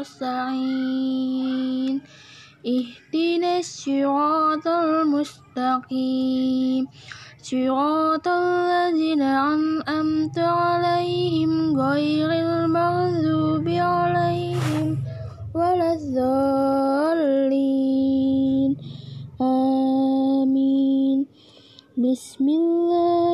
نستعين اهدنا الصراط المستقيم. صراط الذين أنعمت عليهم غير المغضوب عليهم ولا الضالين. آمين. بسم الله.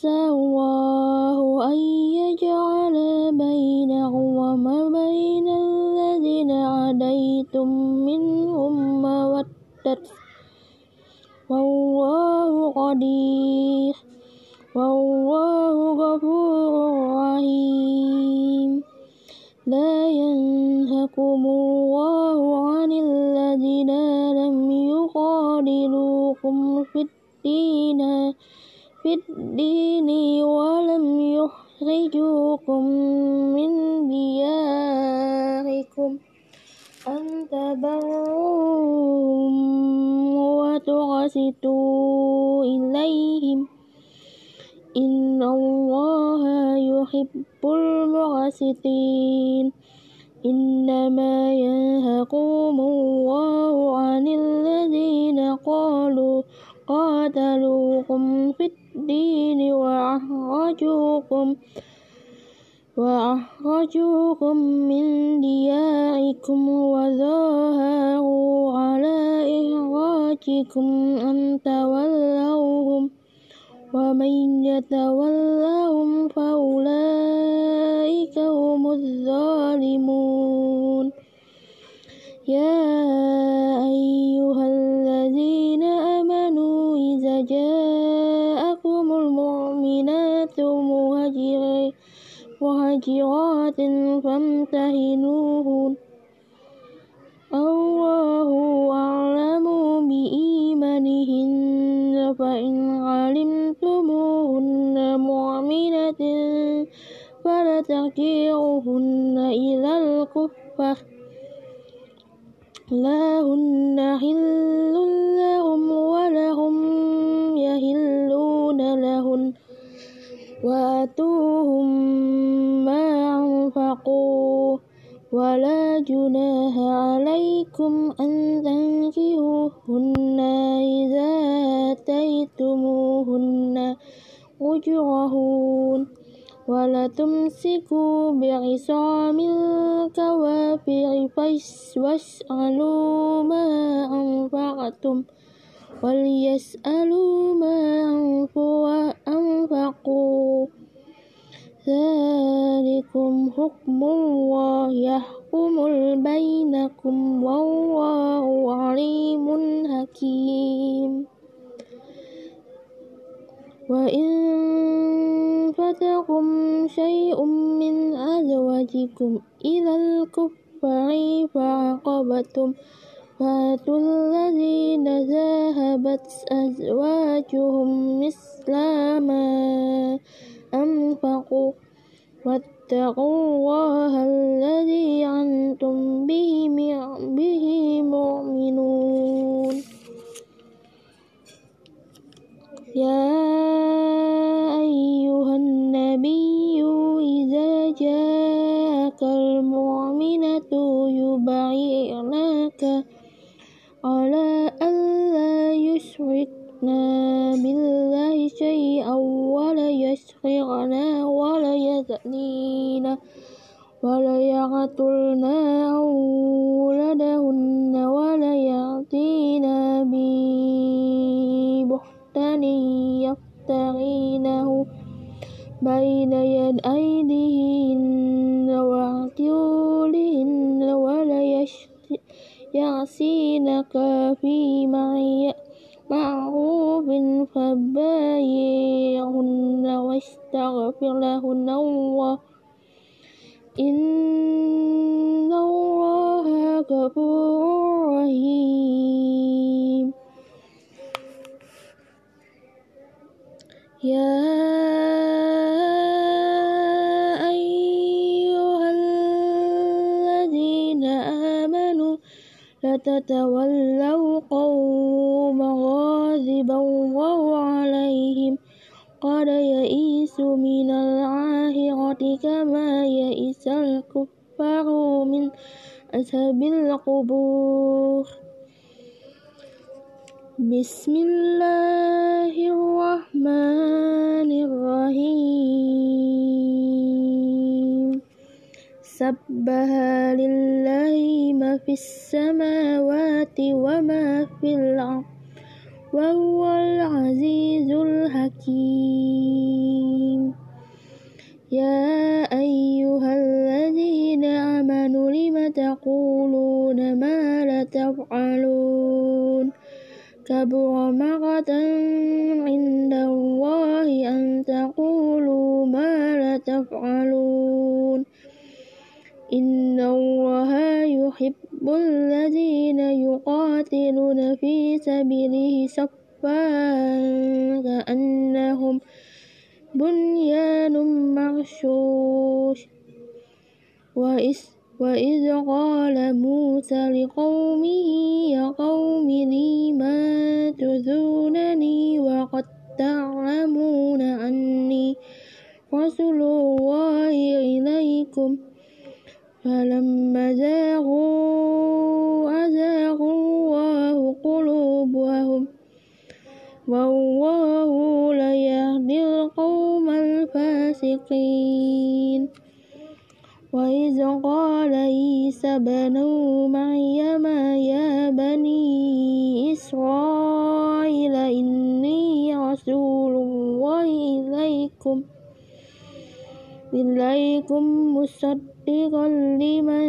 عسى الله أن يجعل بينه وما بين الذين عاديتم منهم مودة. والله قدير والله غفور رحيم. لا ينهكم الله عن الذين لم يقاتلوكم في الدين في الدين وتقسطوا إليهم. إن الله يحب المقسطين إنما ينهاكم الله عن الذين قالوا قاتلوكم في الدين وأخرجوكم وأخرجوكم من دياركم وظاهروا على إخراجكم أن تولوهم ومن يتولهم فأولئك هم الظالمون. يا مهاجرات فامتهنوهن الله أعلم بإيمانهن فإن علمتموهن مؤمنات فلا ترجعوهن إلى الكفار لا هن حل لهم ولهم يحلون لهن وآتوهم ما أنفقوا ولا جناح عليكم أن تنكحوهن إذا آتيتموهن أجرهن ولا تمسكوا بعصام الكوافر واسألوا ما أنفقتم وليسألوا ما أنفقوا. ذلكم حكم الله يحكم بينكم والله عليم حكيم. وإن فتكم شيء من أزواجكم إلى الكفار فعقبتم فاتوا الذين ذهبت أزواجهم مثل ما أنفقوا واتقوا الله الذي أنتم به به يعصينك في معي معروف فبايعهن واستغفر لهن الله إن الله غفور رحيم. يا تتولوا قوم غاضب الله عليهم. قد يئسوا من الآخرة كما يئس الكفار من أصحاب القبور. بسم الله الرحمن الرحيم. سبح لله في السماوات وما في الأرض وهو العزيز الحكيم. يا أيها الذين آمنوا لم تقولون ما لا تفعلون؟ كبر مقتا الذين يقاتلون في سبيله صفا كأنهم بنيان مرشوش وإذ وإذ قال موسى لقومه يا قوم لما تذونني وقد تعلمون أني رسول الله إليكم فلما زاغوا أزاغ الله قلوبهم. والله لا يهدي القوم الفاسقين. وإذ قال عيسى بن مريم يا بني إسرائيل إني رسول الله إليكم. إليكم مصدقا لمن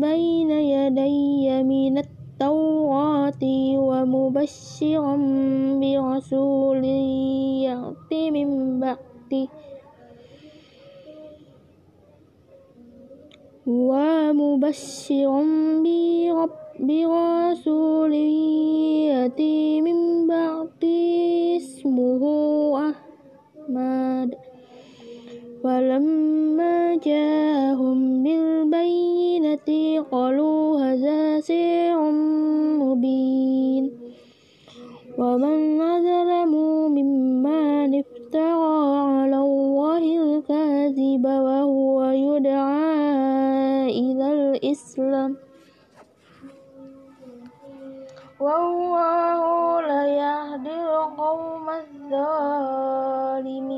بين يدي من التوراة ومبشرا برسول يأتي من بعده. ومبشرا برسول يأتي من بعده. اسمه أحمد. فلما جاءهم بالبينة قالوا هذا سحر مبين. ومن أظلم ممن افترى على الله الكذب وهو يدعى إلى الإسلام. والله لا يهدي القوم الظالمين.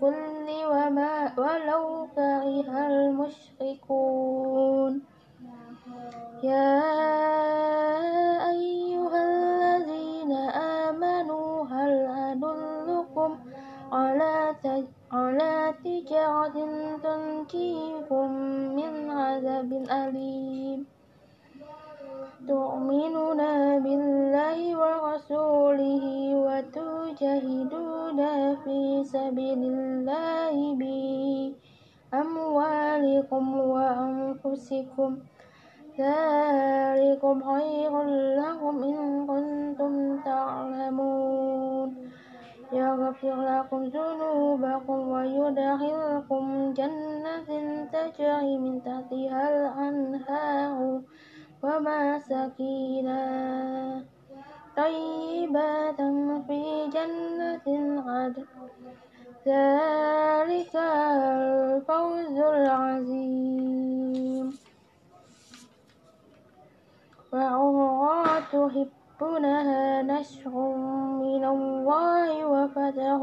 كله وما ولو كره المشركون. يا أيها الذين آمنوا هل أدلكم على على تجارة تنجيكم من عذاب أليم؟ تؤمنون بالله ورسوله وتجاهدون في سبيل الله بأموالكم وأنفسكم ذلكم خير ذلك الفوز العظيم. وأخرى تحبونها نشر من الله وفتح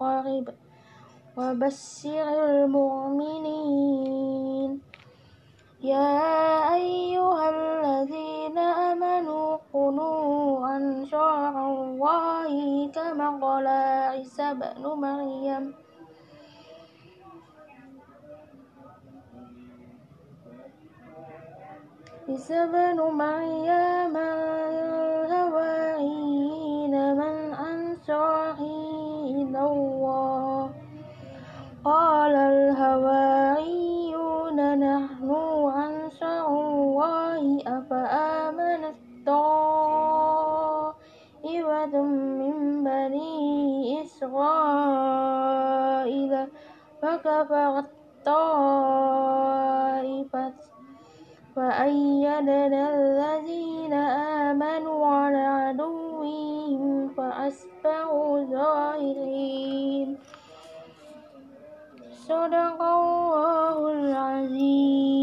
قريب. وبشر المؤمنين. يا أيها قال عيسى بن مريم. عيسى بن مريم. فكفرت طائفة فأيدنا الذين آمنوا على عدوهم فأصبحوا ظاهرين. صدق الله العظيم.